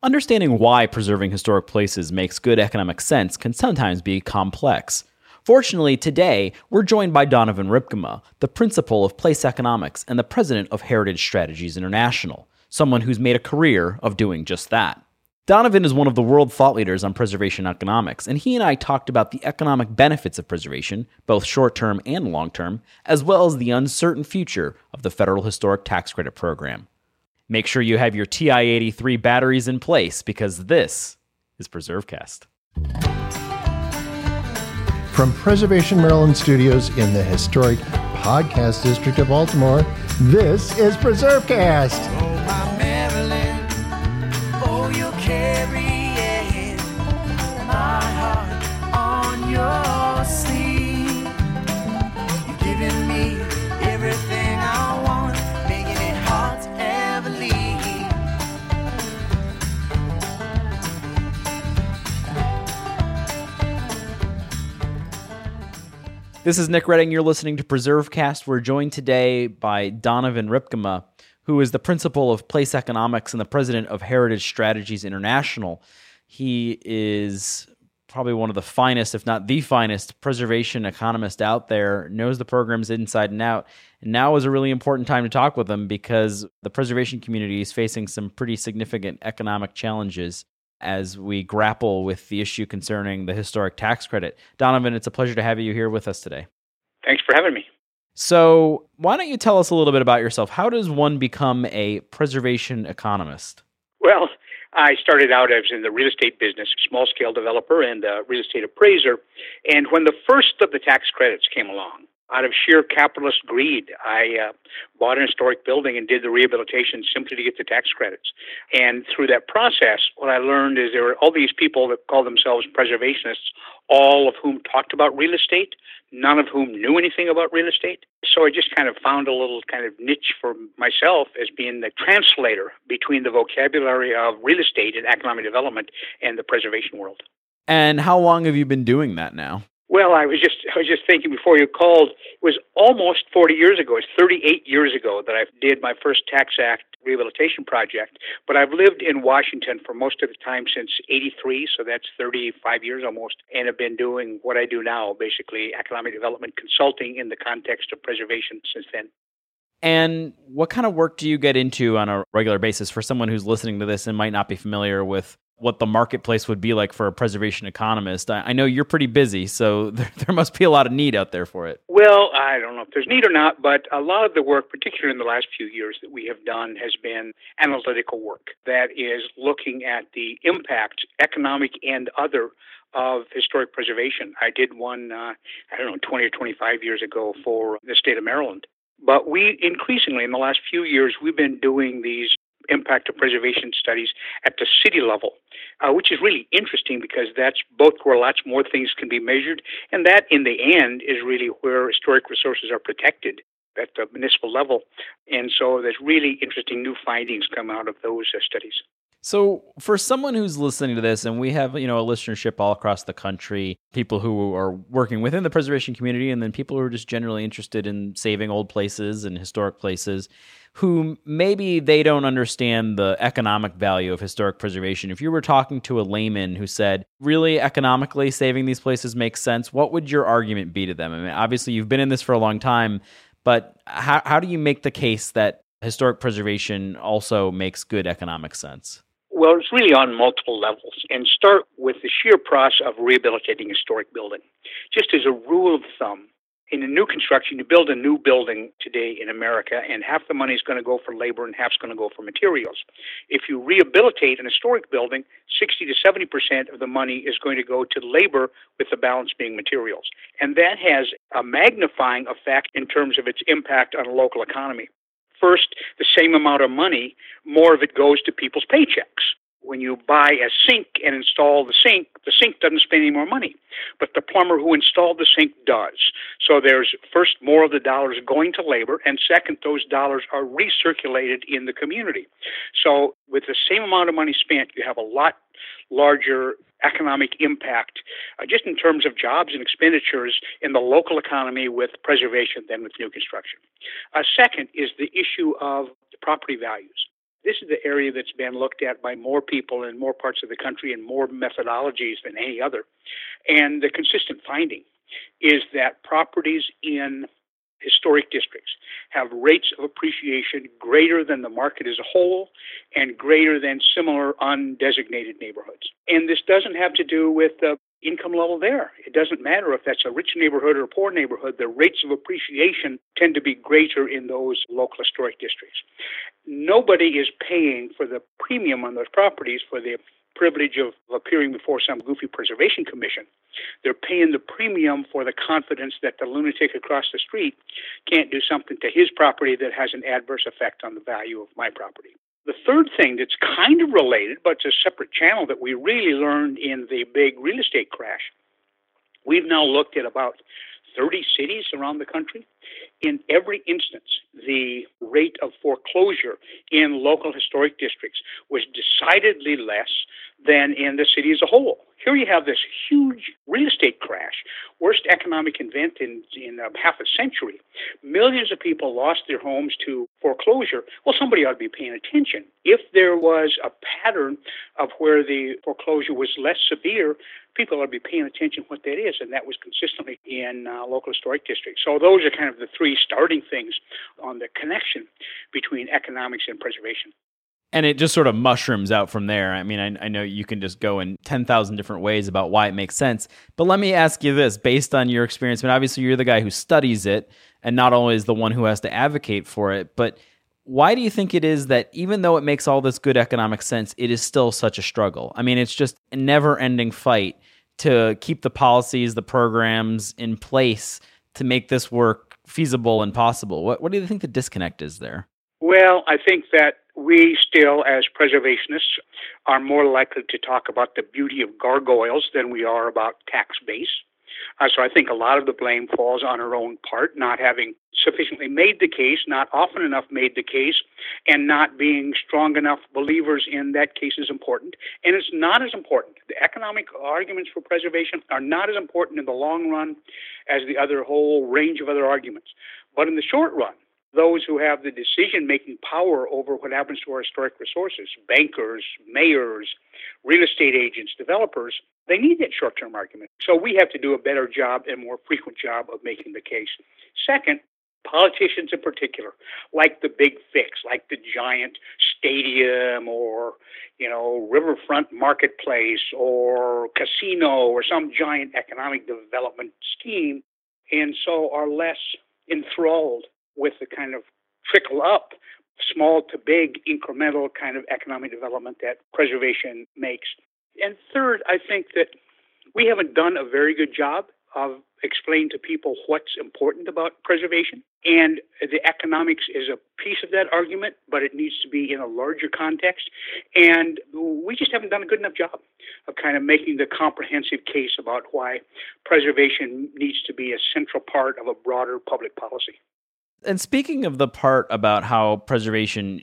Understanding why preserving historic places makes good economic sense can sometimes be complex. Fortunately, today, we're joined by Donovan Rypkema, the principal of place economics and the president of Heritage Strategies International, someone who's made a career of doing just that. Donovan is one of the world thought leaders on preservation economics, and he and I talked about the economic benefits of preservation, both short term and long term, as well as the uncertain future of the Federal Historic Tax Credit Program. Make sure you have your TI 83 batteries in place because this is PreserveCast. From Preservation Maryland Studios in the historic podcast district of Baltimore, this is PreserveCast. This is Nick Redding. You're listening to PreserveCast. We're joined today by Donovan Rypkema, who is the principal of Place Economics and the president of Heritage Strategies International. He is probably one of the finest, if not the finest, preservation economist out there, knows the programs inside and out. And now is a really important time to talk with him because the preservation community is facing some pretty significant economic challenges as we grapple with the issue concerning the historic tax credit. Donovan, it's a pleasure to have you here with us today. Thanks for having me. So, why don't you tell us a little bit about yourself? How does one become a preservation economist? Well, I started out as in the real estate business, small scale developer and a real estate appraiser. And when the first of the tax credits came along, out of sheer capitalist greed, I uh, bought an historic building and did the rehabilitation simply to get the tax credits. And through that process, what I learned is there were all these people that call themselves preservationists, all of whom talked about real estate, none of whom knew anything about real estate. So I just kind of found a little kind of niche for myself as being the translator between the vocabulary of real estate and economic development and the preservation world. And how long have you been doing that now? Well, I was just I was just thinking before you called. It was almost 40 years ago. It's 38 years ago that I did my first Tax Act rehabilitation project. But I've lived in Washington for most of the time since 83, so that's 35 years almost, and have been doing what I do now, basically economic development consulting in the context of preservation since then. And what kind of work do you get into on a regular basis for someone who's listening to this and might not be familiar with what the marketplace would be like for a preservation economist. I, I, know you're pretty busy, so there, there must be a lot of need out there for it. Well, I don't know if there's need or not, but a lot of the work, particularly in the last few years that we have done, has been analytical work that is looking at the impact, economic and other, of historic preservation. I did one, uh, I don't know, 20 or 25 years ago for the state of Maryland. But we increasingly, in the last few years, we've been doing these impact of preservation studies at the city level, uh, which is really interesting because that's both where lots more things can be measured, and that in the end is really where historic resources are protected at the municipal level. And so there's really interesting new findings come out of those uh, studies. So, for someone who's listening to this, and we have you know a listenership all across the country, people who are working within the preservation community, and then people who are just generally interested in saving old places and historic places, who maybe they don't understand the economic value of historic preservation. If you were talking to a layman who said, "Really, economically, saving these places makes sense," what would your argument be to them? I mean, obviously, you've been in this for a long time, but how how do you make the case that historic preservation also makes good economic sense? Well, it's really on multiple levels. And start with the sheer process of rehabilitating historic building. Just as a rule of thumb, in a new construction, you build a new building today in America, and half the money is going to go for labor and half's going to go for materials. If you rehabilitate an historic building, 60 to 70 percent of the money is going to go to labor, with the balance being materials. And that has a magnifying effect in terms of its impact on a local economy first the same amount of money, more of it goes to people's paychecks. When you buy a sink and install the sink, the sink doesn't spend any more money, but the plumber who installed the sink does. So there's first more of the dollars going to labor, and second, those dollars are recirculated in the community. So with the same amount of money spent, you have a lot larger economic impact, uh, just in terms of jobs and expenditures in the local economy with preservation than with new construction. Uh, second is the issue of property values. This is the area that's been looked at by more people in more parts of the country and more methodologies than any other. And the consistent finding is that properties in historic districts have rates of appreciation greater than the market as a whole and greater than similar undesignated neighborhoods. And this doesn't have to do with the income level there. It doesn't matter if that's a rich neighborhood or a poor neighborhood, the rates of appreciation tend to be greater in those local historic districts. Nobody is paying for the premium on those properties for the privilege of appearing before some goofy preservation commission. They're paying the premium for the confidence that the lunatic across the street can't do something to his property that has an adverse effect on the value of my property. The third thing that's kind of related, but it's a separate channel that we really learned in the big real estate crash. We've now looked at about 30 cities around the country. In every instance, the rate of foreclosure in local historic districts was decidedly less than in the city as a whole. Here you have this huge real estate crash, worst economic event in, in uh, half a century. Millions of people lost their homes to foreclosure. Well, somebody ought to be paying attention. If there was a pattern of where the foreclosure was less severe, people ought to be paying attention what that is, and that was consistently in uh, local historic districts. So those are kind of the three starting things on the connection between economics and preservation and it just sort of mushrooms out from there. I mean, I, I know you can just go in 10,000 different ways about why it makes sense. But let me ask you this based on your experience, I mean, obviously you're the guy who studies it and not is the one who has to advocate for it, but why do you think it is that even though it makes all this good economic sense, it is still such a struggle? I mean, it's just a never ending fight to keep the policies, the programs in place to make this work feasible and possible. What, what do you think the disconnect is there? Well, I think that we still, as preservationists, are more likely to talk about the beauty of gargoyles than we are about tax base. Uh, so I think a lot of the blame falls on our own part, not having sufficiently made the case, not often enough made the case, and not being strong enough believers in that case is important. And it's not as important. The economic arguments for preservation are not as important in the long run as the other whole range of other arguments. But in the short run, those who have the decision making power over what happens to our historic resources bankers, mayors, real estate agents, developers they need that short term argument. So we have to do a better job and more frequent job of making the case. Second, politicians in particular, like the big fix, like the giant stadium or, you know, riverfront marketplace or casino or some giant economic development scheme, and so are less enthralled with the kind of trickle up, small to big, incremental kind of economic development that preservation makes. And third, I think that we haven't done a very good job of explaining to people what's important about preservation. And the economics is a piece of that argument, but it needs to be in a larger context. And we just haven't done a good enough job of kind of making the comprehensive case about why preservation needs to be a central part of a broader public policy. And speaking of the part about how preservation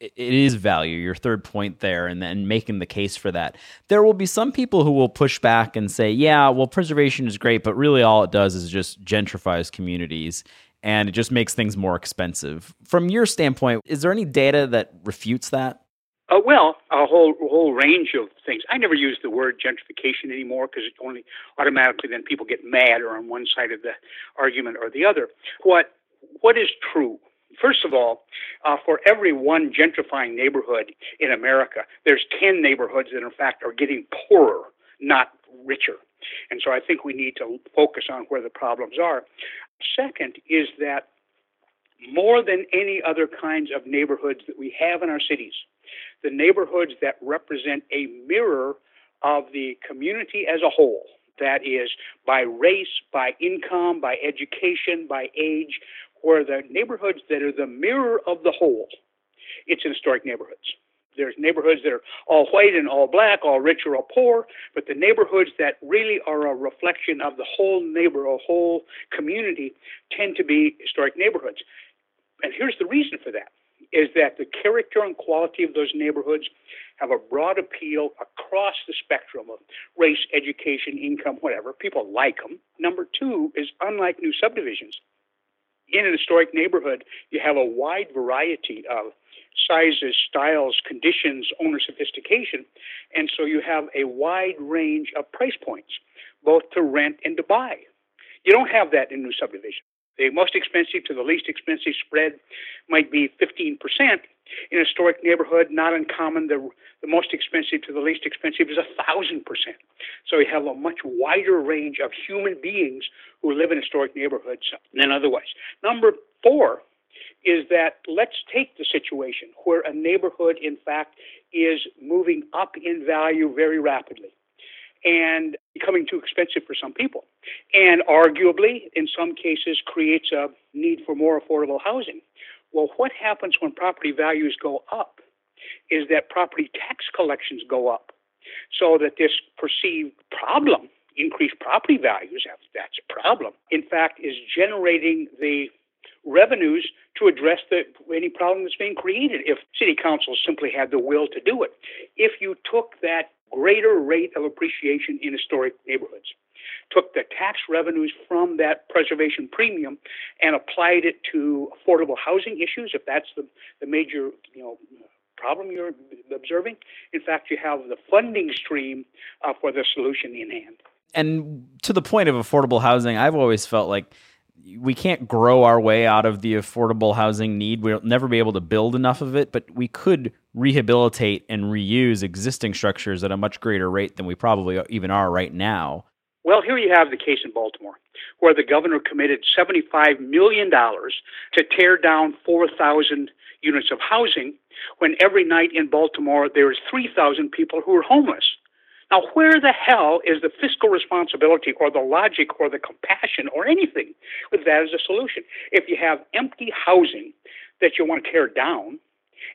it is value, your third point there, and then making the case for that, there will be some people who will push back and say, "Yeah, well, preservation is great, but really all it does is just gentrifies communities." And it just makes things more expensive. From your standpoint, is there any data that refutes that? Uh, well, a whole whole range of things. I never use the word gentrification anymore because it only automatically then people get mad or on one side of the argument or the other. What what is true? First of all, uh, for every one gentrifying neighborhood in America, there's 10 neighborhoods that, in fact, are getting poorer, not richer. And so I think we need to focus on where the problems are. Second is that more than any other kinds of neighborhoods that we have in our cities, the neighborhoods that represent a mirror of the community as a whole, that is, by race, by income, by education, by age, where the neighborhoods that are the mirror of the whole, it's in historic neighborhoods. There's neighborhoods that are all white and all black, all rich or all poor, but the neighborhoods that really are a reflection of the whole neighbor or whole community tend to be historic neighborhoods. And here's the reason for that is that the character and quality of those neighborhoods have a broad appeal across the spectrum of race, education, income, whatever. People like them. Number two is unlike new subdivisions In an historic neighborhood, you have a wide variety of sizes, styles, conditions, owner sophistication. And so you have a wide range of price points, both to rent and to buy. You don't have that in new subdivision. The most expensive to the least expensive spread might be 15%. In a historic neighborhood, not uncommon, the, the most expensive to the least expensive is a 1,000%. So you have a much wider range of human beings who live in historic neighborhoods than otherwise. Number four is that let's take the situation where a neighborhood, in fact, is moving up in value very rapidly and becoming too expensive for some people. And arguably, in some cases, creates a need for more affordable housing. Well, what happens when property values go up is that property tax collections go up so that this perceived problem, increased property values, that's a problem, in fact, is generating the revenues to address the, any problem that's being created if city councils simply had the will to do it. If you took that greater rate of appreciation in historic neighborhoods, took the tax revenues from that preservation premium and applied it to affordable housing issues, if that's the, the major, you know, problem you're observing. In fact, you have the funding stream uh, for the solution in hand. And to the point of affordable housing, I've always felt like we can't grow our way out of the affordable housing need. We'll never be able to build enough of it, but we could rehabilitate and reuse existing structures at a much greater rate than we probably even are right now. Well, here you have the case in Baltimore, where the governor committed $75 million to tear down 4,000 units of housing when every night in Baltimore there is 3,000 people who are homeless. Now, where the hell is the fiscal responsibility or the logic or the compassion or anything with that as a solution? If you have empty housing that you want to tear down,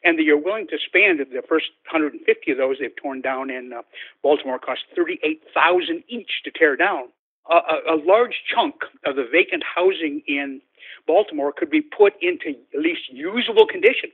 and that you're willing to spend the first 150 of those they've torn down in uh, Baltimore cost 38,000 each to tear down. A, a, a large chunk of the vacant housing in Baltimore could be put into at least usable condition.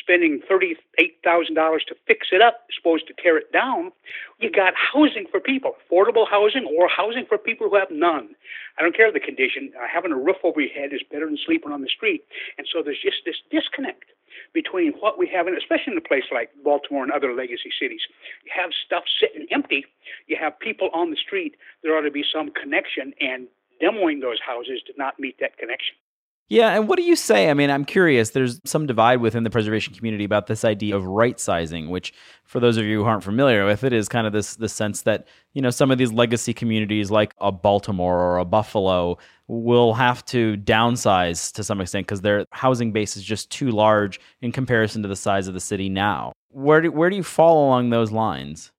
Spending $38,000 to fix it up, supposed to tear it down, you got housing for people, affordable housing or housing for people who have none. I don't care the condition. Uh, having a roof over your head is better than sleeping on the street. And so there's just this disconnect between what we have, and especially in a place like Baltimore and other legacy cities. You have stuff sitting empty. You have people on the street. There ought to be some connection, and demoing those houses did not meet that connection. Yeah, and what do you say? I mean, I'm curious. There's some divide within the preservation community about this idea of right sizing, which, for those of you who aren't familiar with it, is kind of this the sense that you know some of these legacy communities, like a Baltimore or a Buffalo, will have to downsize to some extent because their housing base is just too large in comparison to the size of the city now. Where do where do you fall along those lines?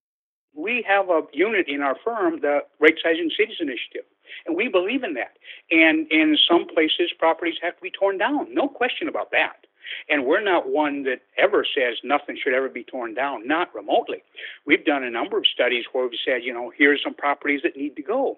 We have a unit in our firm, the Right Sizing Cities Initiative we believe in that. And in some places, properties have to be torn down. No question about that. And we're not one that ever says nothing should ever be torn down, not remotely. We've done a number of studies where we've said, you know, here's some properties that need to go.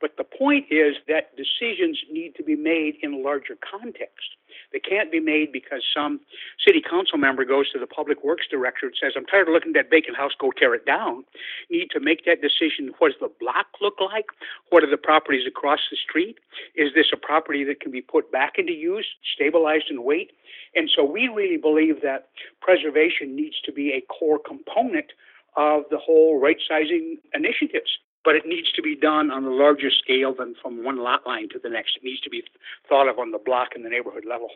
But the point is that decisions need to be made in a larger context. They can't be made because some city council member goes to the public works director and says, I'm tired of looking at that vacant house, go tear it down. You need to make that decision. What does the block look like? What are the properties across the street? Is this a property that can be put back into use, stabilized and wait? And so we really believe that preservation needs to be a core component of the whole right sizing initiatives but it needs to be done on a larger scale than from one lot line to the next. It needs to be thought of on the block and the neighborhood level.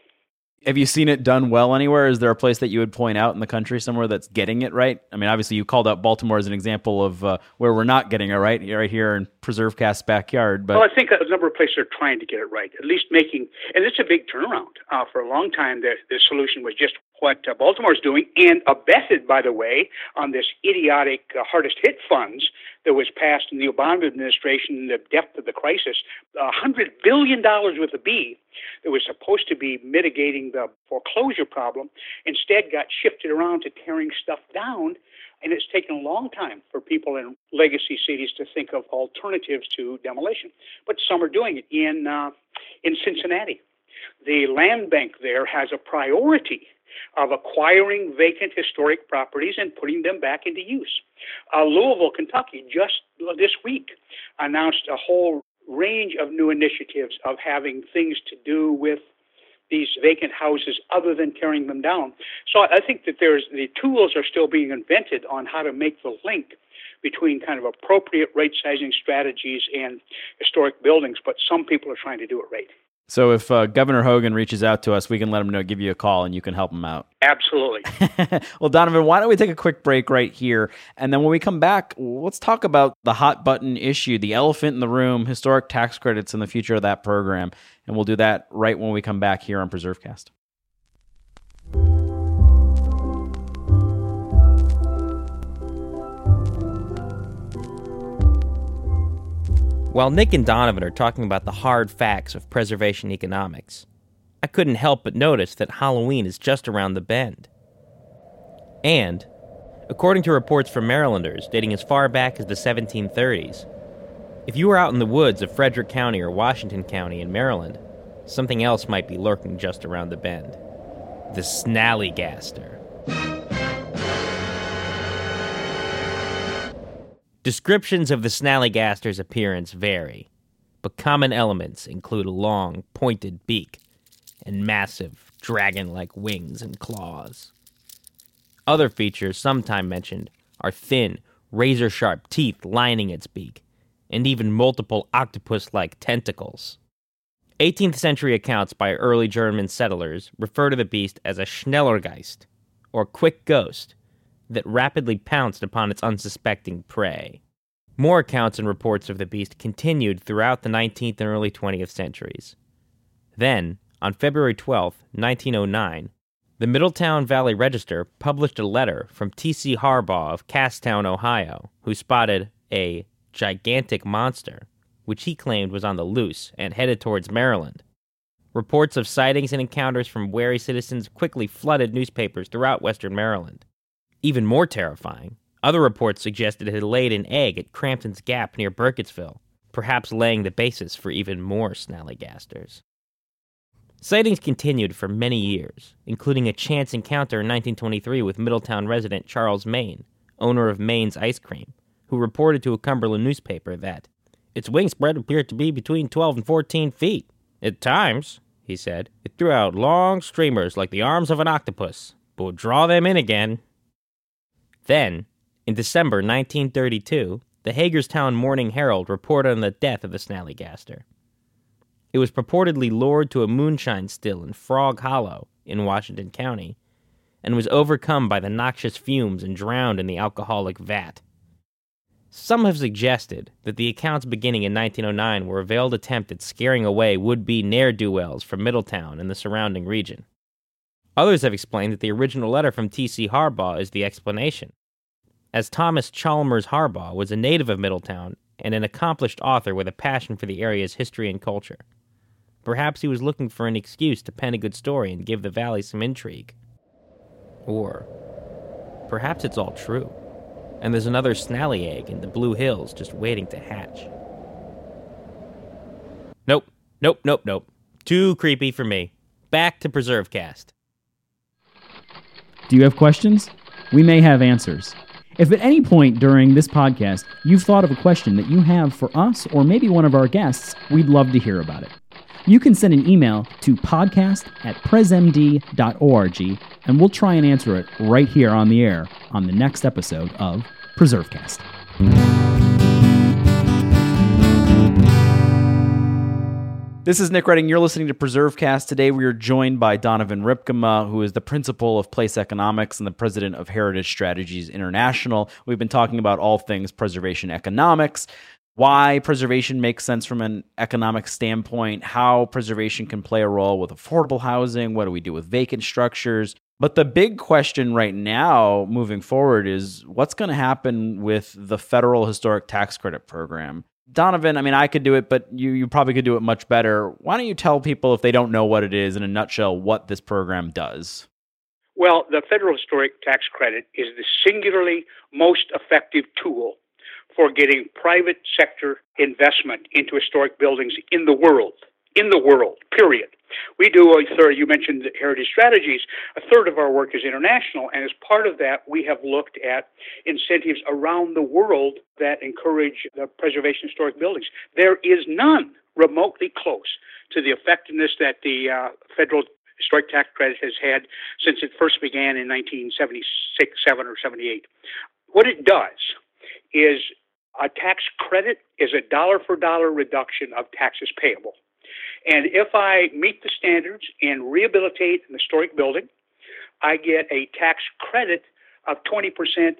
Have you seen it done well anywhere? Is there a place that you would point out in the country somewhere that's getting it right? I mean, obviously, you called out Baltimore as an example of uh, where we're not getting it right, right here in Preserve Cast's backyard. But well, I think a number of places are trying to get it right, at least making, and it's a big turnaround. Uh, for a long time, the, the solution was just what uh, Baltimore's doing, and abetted, by the way, on this idiotic uh, hardest hit funds that was passed in the Obama administration in the depth of the crisis. A hundred billion dollars with a B that was supposed to be mitigating the foreclosure problem instead got shifted around to tearing stuff down. And it's taken a long time for people in legacy cities to think of alternatives to demolition. But some are doing it in uh, in Cincinnati. The land bank there has a priority of acquiring vacant historic properties and putting them back into use. Uh, Louisville, Kentucky, just this week announced a whole range of new initiatives of having things to do with these vacant houses other than tearing them down. So I think that there's the tools are still being invented on how to make the link between kind of appropriate right sizing strategies and historic buildings, but some people are trying to do it right. So if uh, Governor Hogan reaches out to us, we can let him know, give you a call, and you can help him out. Absolutely. well, Donovan, why don't we take a quick break right here, and then when we come back, let's talk about the hot button issue, the elephant in the room, historic tax credits, and the future of that program, and we'll do that right when we come back here on PreserveCast. While Nick and Donovan are talking about the hard facts of preservation economics, I couldn't help but notice that Halloween is just around the bend. And, according to reports from Marylanders dating as far back as the 1730s, if you were out in the woods of Frederick County or Washington County in Maryland, something else might be lurking just around the bend. The Snallygaster. Descriptions of the snallygaster's appearance vary, but common elements include a long, pointed beak and massive, dragon like wings and claws. Other features, sometimes mentioned, are thin, razor sharp teeth lining its beak, and even multiple octopus like tentacles. 18th century accounts by early German settlers refer to the beast as a Schnellergeist, or quick ghost, that rapidly pounced upon its unsuspecting prey. More accounts and reports of the beast continued throughout the 19th and early 20th centuries. Then, on February 12, 1909, the Middletown Valley Register published a letter from T.C. Harbaugh of Casstown, Ohio, who spotted a gigantic monster, which he claimed was on the loose and headed towards Maryland. Reports of sightings and encounters from wary citizens quickly flooded newspapers throughout western Maryland. Even more terrifying, other reports suggested it had laid an egg at Crampton's Gap near Burkittsville, perhaps laying the basis for even more snallygasters. Sightings continued for many years, including a chance encounter in 1923 with Middletown resident Charles Main, owner of Main's Ice Cream, who reported to a Cumberland newspaper that its wingspread appeared to be between 12 and 14 feet. At times, he said, it threw out long streamers like the arms of an octopus, but would draw them in again then, in December 1932, the Hagerstown Morning Herald reported on the death of the Snallygaster. It was purportedly lured to a moonshine still in Frog Hollow in Washington County and was overcome by the noxious fumes and drowned in the alcoholic vat. Some have suggested that the accounts beginning in 1909 were a veiled attempt at scaring away would be ne'er do wells from Middletown and the surrounding region. Others have explained that the original letter from T.C. Harbaugh is the explanation as Thomas Chalmers Harbaugh was a native of Middletown and an accomplished author with a passion for the area's history and culture. Perhaps he was looking for an excuse to pen a good story and give the valley some intrigue. Or perhaps it's all true, and there's another snally egg in the Blue Hills just waiting to hatch. Nope, nope, nope, nope. Too creepy for me. Back to PreserveCast. Do you have questions? We may have answers. If at any point during this podcast you've thought of a question that you have for us or maybe one of our guests, we'd love to hear about it. You can send an email to podcast at presmd.org and we'll try and answer it right here on the air on the next episode of PreserveCast. This is Nick Redding. You're listening to PreserveCast. Today we are joined by Donovan Rypkema, who is the principal of Place Economics and the president of Heritage Strategies International. We've been talking about all things preservation economics, why preservation makes sense from an economic standpoint, how preservation can play a role with affordable housing, what do we do with vacant structures. But the big question right now moving forward is what's going to happen with the federal historic tax credit program? Donovan, I mean, I could do it, but you, you probably could do it much better. Why don't you tell people, if they don't know what it is, in a nutshell, what this program does? Well, the Federal Historic Tax Credit is the singularly most effective tool for getting private sector investment into historic buildings in the world. In the world, period. We do a third, you mentioned heritage strategies. A third of our work is international, and as part of that, we have looked at incentives around the world that encourage the preservation of historic buildings. There is none remotely close to the effectiveness that the uh, federal historic tax credit has had since it first began in 1976, 7, or 78. What it does is a tax credit is a dollar for dollar reduction of taxes payable. And if I meet the standards and rehabilitate an historic building, I get a tax credit of 20%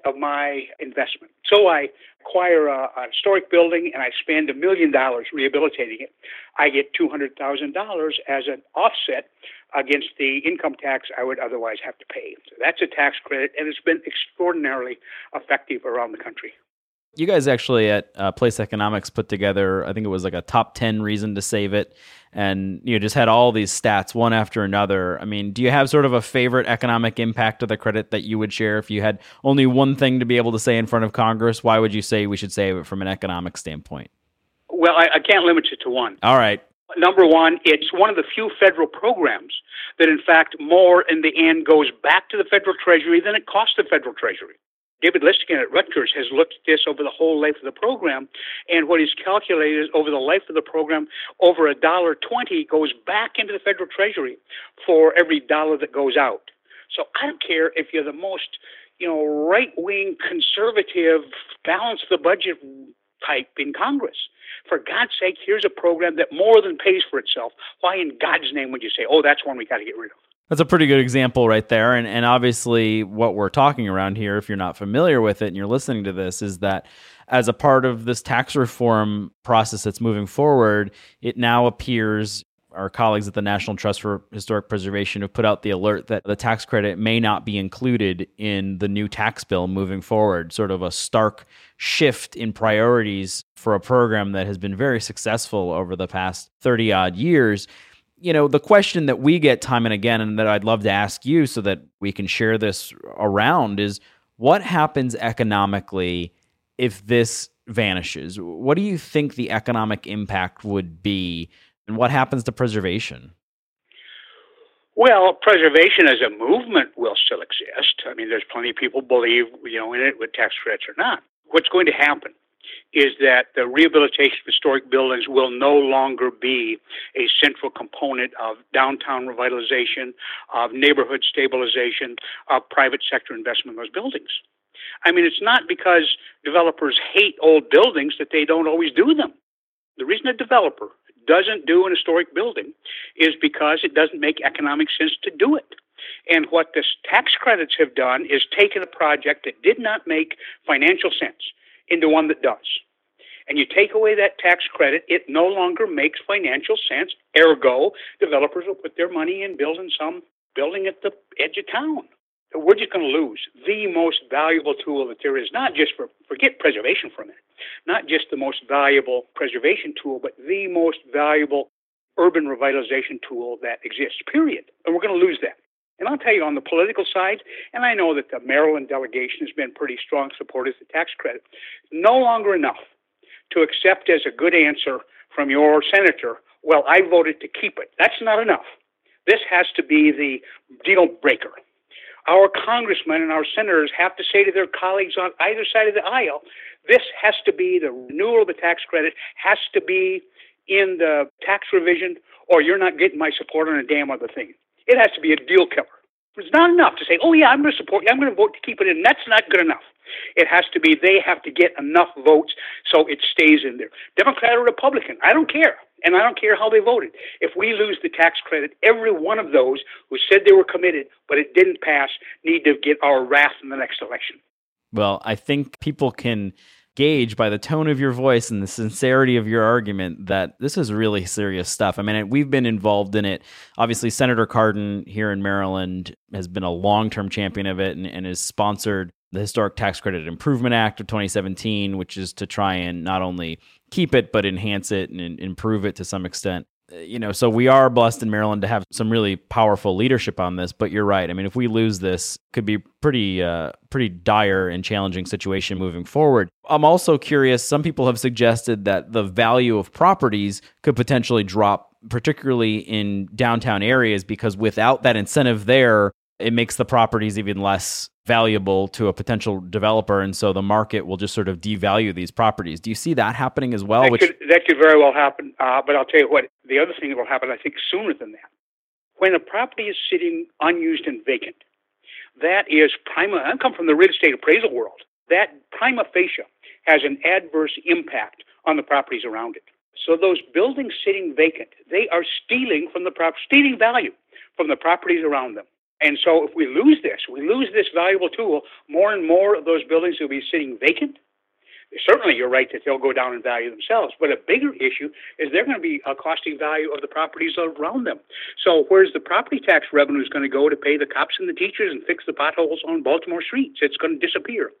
of my investment. So I acquire a, a historic building and I spend a million dollars rehabilitating it. I get $200,000 as an offset against the income tax I would otherwise have to pay. So that's a tax credit, and it's been extraordinarily effective around the country. You guys actually at uh, Place Economics put together, I think it was like a top 10 reason to save it. And you know, just had all these stats one after another. I mean, do you have sort of a favorite economic impact of the credit that you would share if you had only one thing to be able to say in front of Congress? Why would you say we should save it from an economic standpoint? Well, I, I can't limit it to one. All right. Number one, it's one of the few federal programs that, in fact, more in the end goes back to the federal treasury than it costs the federal treasury. David Listokin at Rutgers has looked at this over the whole life of the program, and what he's calculated is over the life of the program, over a dollar twenty goes back into the federal treasury for every dollar that goes out. So I don't care if you're the most, you know, right wing conservative, balance the budget type in Congress. For God's sake, here's a program that more than pays for itself. Why in God's name would you say, oh, that's one we got to get rid of? That's a pretty good example right there. And, and obviously, what we're talking around here, if you're not familiar with it and you're listening to this, is that as a part of this tax reform process that's moving forward, it now appears our colleagues at the National Trust for Historic Preservation have put out the alert that the tax credit may not be included in the new tax bill moving forward, sort of a stark shift in priorities for a program that has been very successful over the past 30 odd years you know, the question that we get time and again, and that I'd love to ask you so that we can share this around is what happens economically if this vanishes? What do you think the economic impact would be, and what happens to preservation? Well, preservation as a movement will still exist. I mean, there's plenty of people believe, you know, in it with tax credits or not. What's going to happen is that the rehabilitation of historic buildings will no longer be a central component of downtown revitalization, of neighborhood stabilization, of private sector investment in those buildings. I mean, it's not because developers hate old buildings that they don't always do them. The reason a developer doesn't do an historic building is because it doesn't make economic sense to do it. And what the tax credits have done is taken a project that did not make financial sense into one that does. And you take away that tax credit, it no longer makes financial sense. Ergo, developers will put their money in building some building at the edge of town. We're just going to lose the most valuable tool that there is, not just for, forget preservation for a minute, not just the most valuable preservation tool, but the most valuable urban revitalization tool that exists, period. And we're going to lose that. And I'll tell you, on the political side, and I know that the Maryland delegation has been pretty strong supporters of tax credit, no longer enough to accept as a good answer from your senator, well, I voted to keep it. That's not enough. This has to be the deal breaker. Our congressmen and our senators have to say to their colleagues on either side of the aisle, this has to be the renewal of the tax credit, has to be in the tax revision, or you're not getting my support on a damn other thing. It has to be a deal killer. It's not enough to say, oh, yeah, I'm going to support you. I'm going to vote to keep it in. That's not good enough. It has to be they have to get enough votes so it stays in there. Democrat or Republican, I don't care. And I don't care how they voted. If we lose the tax credit, every one of those who said they were committed but it didn't pass need to get our wrath in the next election. Well, I think people can gauge by the tone of your voice and the sincerity of your argument that this is really serious stuff. I mean, we've been involved in it. Obviously, Senator Cardin here in Maryland has been a long term champion of it and, and has sponsored the Historic Tax Credit Improvement Act of 2017, which is to try and not only keep it, but enhance it and improve it to some extent you know, so we are blessed in Maryland to have some really powerful leadership on this. But you're right. I mean, if we lose this, could be pretty, uh, pretty dire and challenging situation moving forward. I'm also curious. Some people have suggested that the value of properties could potentially drop, particularly in downtown areas, because without that incentive there, it makes the properties even less valuable to a potential developer, and so the market will just sort of devalue these properties. Do you see that happening as well? That, which... could, that could very well happen. Uh, but I'll tell you what, the other thing that will happen, I think, sooner than that. when a property is sitting unused and vacant, that is prima. I come from the real estate appraisal world. That prima facie has an adverse impact on the properties around it. So those buildings sitting vacant, they are stealing from the prop, stealing value from the properties around them. And so if we lose this, we lose this valuable tool, more and more of those buildings will be sitting vacant certainly you're right that they'll go down in value themselves. But a bigger issue is they're going to be a costing value of the properties around them. So where's the property tax revenue is going to go to pay the cops and the teachers and fix the potholes on Baltimore streets? It's going to disappear.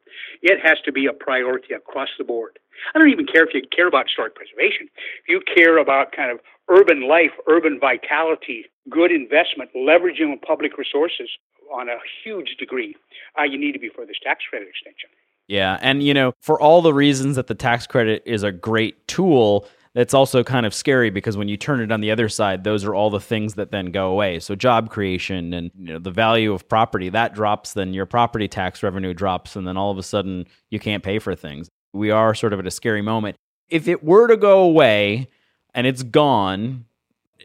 It has to be a priority across the board. I don't even care if you care about historic preservation. If you care about kind of urban life, urban vitality, good investment, leveraging public resources on a huge degree, uh, you need to be for this tax credit extension. Yeah. And, you know, for all the reasons that the tax credit is a great tool, that's also kind of scary because when you turn it on the other side, those are all the things that then go away. So job creation and you know, the value of property that drops, then your property tax revenue drops, and then all of a sudden you can't pay for things. We are sort of at a scary moment. If it were to go away and it's gone,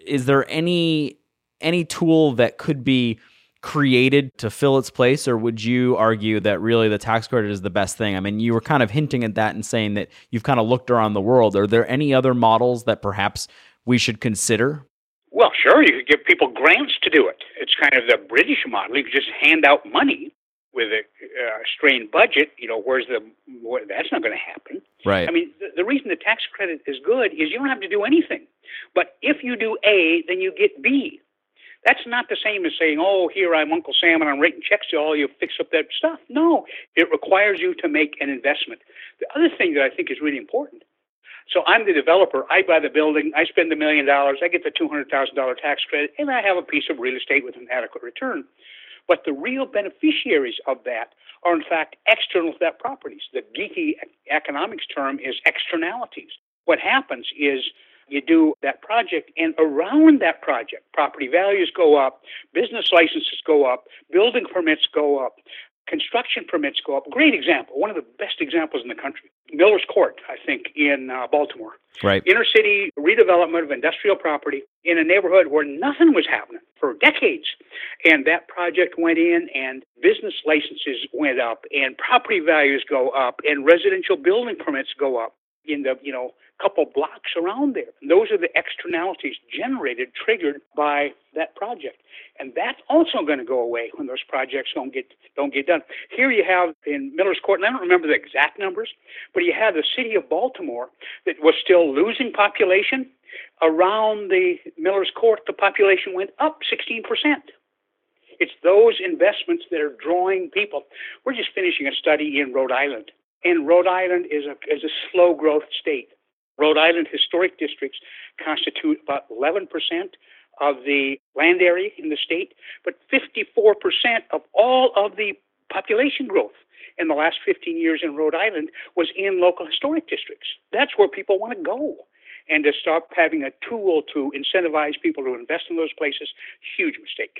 is there any any tool that could be created to fill its place, or would you argue that really the tax credit is the best thing? I mean, you were kind of hinting at that and saying that you've kind of looked around the world. Are there any other models that perhaps we should consider? Well, sure, you could give people grants to do it. It's kind of the British model. You could just hand out money with a uh, strained budget. You know, where's the where, that's not going to happen. Right. I mean, the, the reason the tax credit is good is you don't have to do anything. But if you do A, then you get B. That's not the same as saying, oh, here I'm Uncle Sam and I'm writing checks to all you fix up that stuff. No, it requires you to make an investment. The other thing that I think is really important so I'm the developer. I buy the building. I spend the million dollars. I get the $200,000 tax credit, and I have a piece of real estate with an adequate return. But the real beneficiaries of that are, in fact, external to that properties. The geeky economics term is externalities. What happens is you do that project, and around that project, property values go up, business licenses go up, building permits go up, construction permits go up. Great example, one of the best examples in the country. Miller's Court, I think, in uh, Baltimore. Right. Inner city redevelopment of industrial property in a neighborhood where nothing was happening for decades. And that project went in, and business licenses went up, and property values go up, and residential building permits go up in the, you know, couple blocks around there. And those are the externalities generated, triggered by that project. And that's also going to go away when those projects don't get don't get done. Here you have in Miller's Court, and I don't remember the exact numbers, but you have the city of Baltimore that was still losing population. Around the Miller's Court, the population went up 16 percent. It's those investments that are drawing people. We're just finishing a study in Rhode Island, and Rhode Island is a is a slow growth state. Rhode Island historic districts constitute about 11% of the land area in the state, but 54% of all of the population growth in the last 15 years in Rhode Island was in local historic districts. That's where people want to go. And to stop having a tool to incentivize people to invest in those places, huge mistake.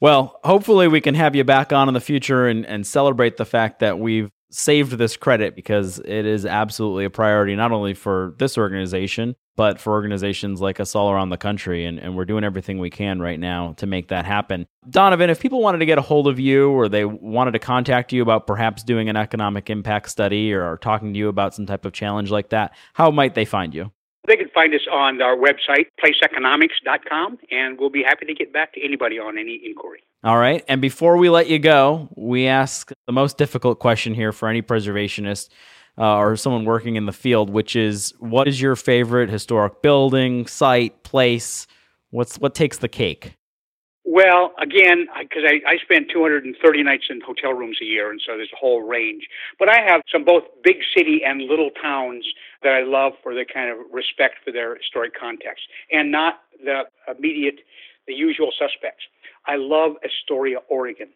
Well, hopefully we can have you back on in the future and, and celebrate the fact that we've saved this credit because it is absolutely a priority, not only for this organization, but for organizations like us all around the country. And, and we're doing everything we can right now to make that happen. Donovan, if people wanted to get a hold of you or they wanted to contact you about perhaps doing an economic impact study or talking to you about some type of challenge like that, how might they find you? They can find us on our website, placeeconomics.com, and we'll be happy to get back to anybody on any inquiry. All right. And before we let you go, we ask the most difficult question here for any preservationist uh, or someone working in the field, which is what is your favorite historic building, site, place? What's what takes the cake? Well, again, because I, I spend 230 nights in hotel rooms a year, and so there's a whole range. But I have some both big city and little towns that I love for the kind of respect for their historic context, and not the immediate, the usual suspects. I love Astoria, Oregon.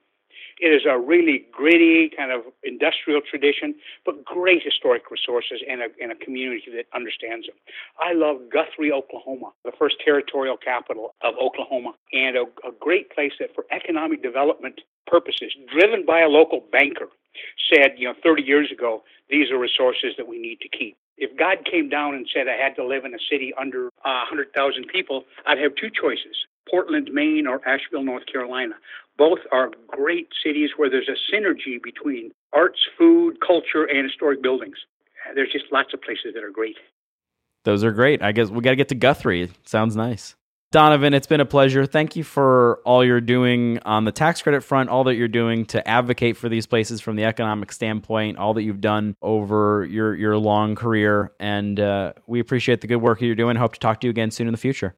It is a really gritty kind of industrial tradition, but great historic resources and a, and a community that understands them. I love Guthrie, Oklahoma, the first territorial capital of Oklahoma, and a, a great place that for economic development purposes, driven by a local banker, said, you know, 30 years ago, these are resources that we need to keep. If God came down and said I had to live in a city under uh, 100,000 people, I'd have two choices. Portland, Maine, or Asheville, North Carolina. Both are great cities where there's a synergy between arts, food, culture, and historic buildings. There's just lots of places that are great. Those are great. I guess we got to get to Guthrie. Sounds nice. Donovan, it's been a pleasure. Thank you for all you're doing on the tax credit front, all that you're doing to advocate for these places from the economic standpoint, all that you've done over your, your long career. And uh, we appreciate the good work you're doing. Hope to talk to you again soon in the future.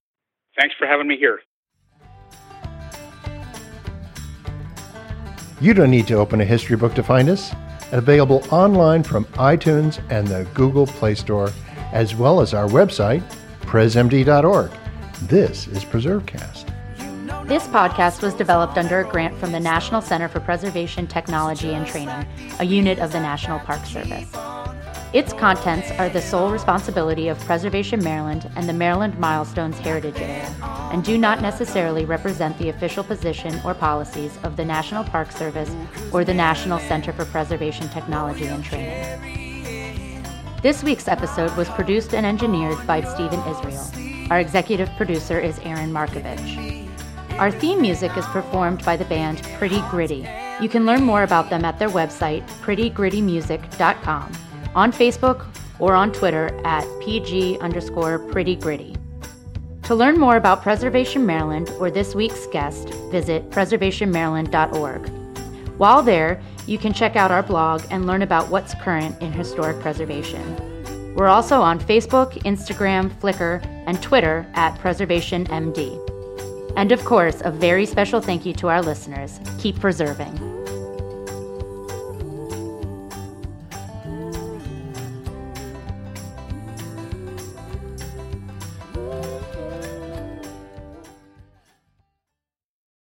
Thanks for having me here. You don't need to open a history book to find us. Available online from iTunes and the Google Play Store, as well as our website, presmd.org. This is PreserveCast. This podcast was developed under a grant from the National Center for Preservation Technology and Training, a unit of the National Park Service. Its contents are the sole responsibility of Preservation Maryland and the Maryland Milestones Heritage Area, and do not necessarily represent the official position or policies of the National Park Service or the National Center for Preservation Technology and Training. This week's episode was produced and engineered by Stephen Israel. Our executive producer is Aaron Marcavitch. Our theme music is performed by the band Pretty Gritty. You can learn more about them at their website, prettygrittymusic.com, on Facebook, or on Twitter at PG underscore Pretty Gritty. To learn more about Preservation Maryland or this week's guest, visit preservationmaryland.org. While there, you can check out our blog and learn about what's current in historic preservation. We're also on Facebook, Instagram, Flickr, and Twitter at PreservationMD. And of course, a very special thank you to our listeners. Keep preserving.